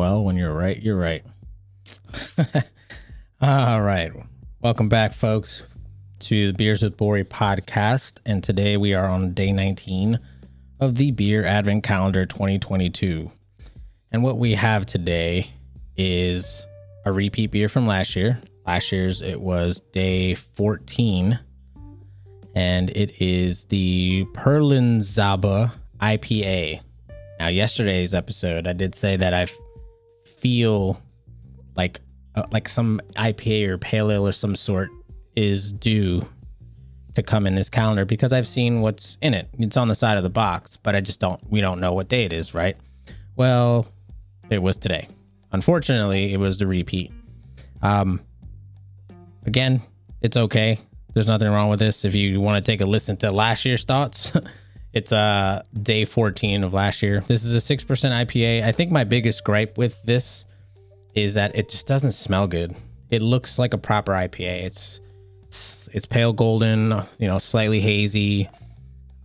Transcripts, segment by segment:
Well, when you're right, you're right. All right. Welcome back, folks, to the Beers with Bori podcast. And today we are on day 19 of the Beer Advent Calendar 2022. And what we have today is a repeat beer from last year. Last year's it was day 14, and it is the Perlenzaba IPA. Now, yesterday's episode, I did say that I f- feel like uh, like some IPA or pale ale or some sort is due to come in this calendar because I've seen what's in it. It's on the side of the box, but I just don't we don't know what day it is, right? Well, it was today. Unfortunately, it was the repeat. Um again, it's okay. There's nothing wrong with this. If you want to take a listen to last year's thoughts, it's uh day 14 of last year. This is a 6% IPA. I think my biggest gripe with this is that it just doesn't smell good. It looks like a proper IPA. It's it's, it's pale golden, you know, slightly hazy,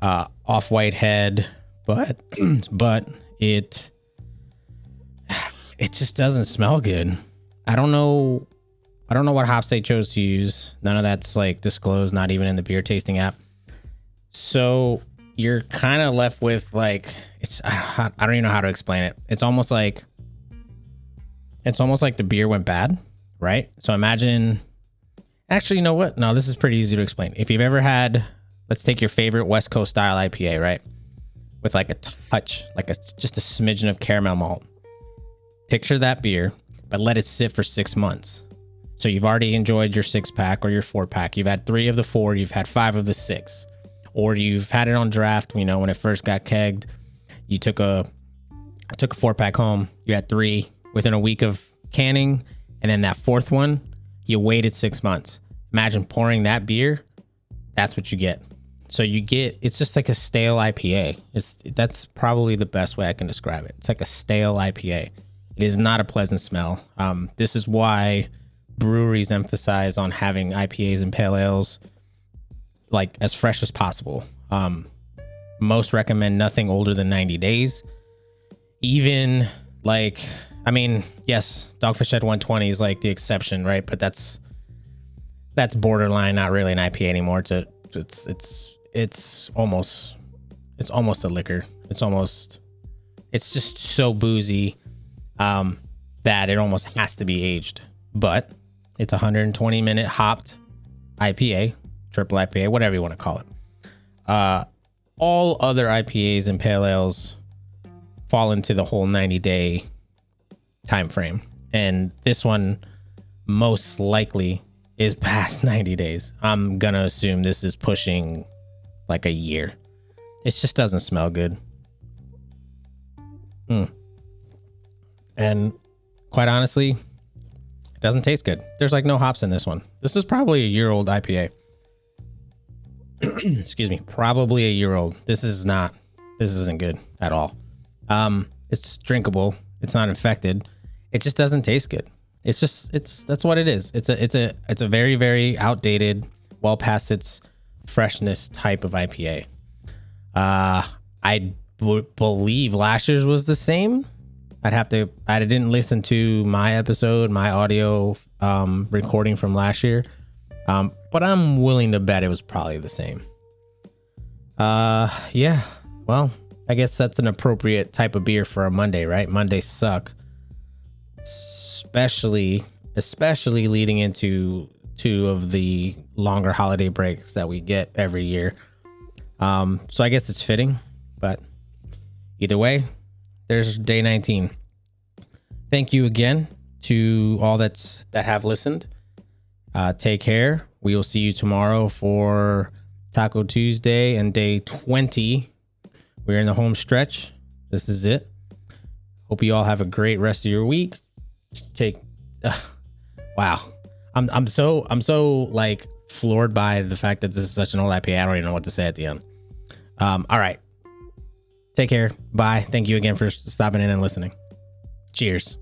uh, off white head, but but it it just doesn't smell good. I don't know. I don't know what hops they chose to use. None of that's like disclosed, not even in the beer tasting app. So you're kind of left with like it's. I don't even know how to explain it. It's almost like it's almost like the beer went bad, right? So imagine. Actually, you know what? No, this is pretty easy to explain. If you've ever had, let's take your favorite West Coast style IPA, right? With like a touch, like a just a smidgen of caramel malt. Picture that beer, but let it sit for six months. So you've already enjoyed your six pack or your four pack. You've had three of the four, you've had five of the six. Or you've had it on draft, you know, when it first got kegged. You took a took a four pack home, you had three within a week of canning, and then that fourth one, you waited six months. Imagine pouring that beer, that's what you get. So you get it's just like a stale IPA. It's that's probably the best way I can describe it. It's like a stale IPA. It is not a pleasant smell. Um, this is why breweries emphasize on having IPAs and pale ales like as fresh as possible. Um, most recommend nothing older than 90 days. Even like, I mean, yes, Dogfish Head 120 is like the exception, right? But that's that's borderline, not really an IPA anymore. It's a, it's it's it's almost it's almost a liquor. It's almost it's just so boozy um, that it almost has to be aged. But it's 120 minute hopped IPA, triple IPA, whatever you want to call it. Uh, all other IPAs and pale ales fall into the whole 90 day time frame, and this one most likely is past 90 days. I'm gonna assume this is pushing like a year. It just doesn't smell good. Hmm. And quite honestly, it doesn't taste good. There's like no hops in this one. This is probably a year old IPA. Excuse me, probably a year old. This is not. This isn't good at all. Um, it's drinkable. It's not infected. It just doesn't taste good. It's just it's that's what it is. It's a it's a it's a very very outdated, well past its freshness type of IPA. Uh, I b- believe last year's was the same. I'd have to. I didn't listen to my episode, my audio um, recording from last year, um, but I'm willing to bet it was probably the same. Uh, yeah. Well, I guess that's an appropriate type of beer for a Monday, right? Mondays suck, especially especially leading into two of the longer holiday breaks that we get every year. Um, so I guess it's fitting, but either way, there's day 19. Thank you again to all that's that have listened. Uh, take care. We will see you tomorrow for Taco Tuesday and day 20. We're in the home stretch. This is it. Hope you all have a great rest of your week. Take uh, wow. I'm I'm so I'm so like floored by the fact that this is such an old IPA. I don't even know what to say at the end. Um, all right. Take care. Bye. Thank you again for stopping in and listening. Cheers.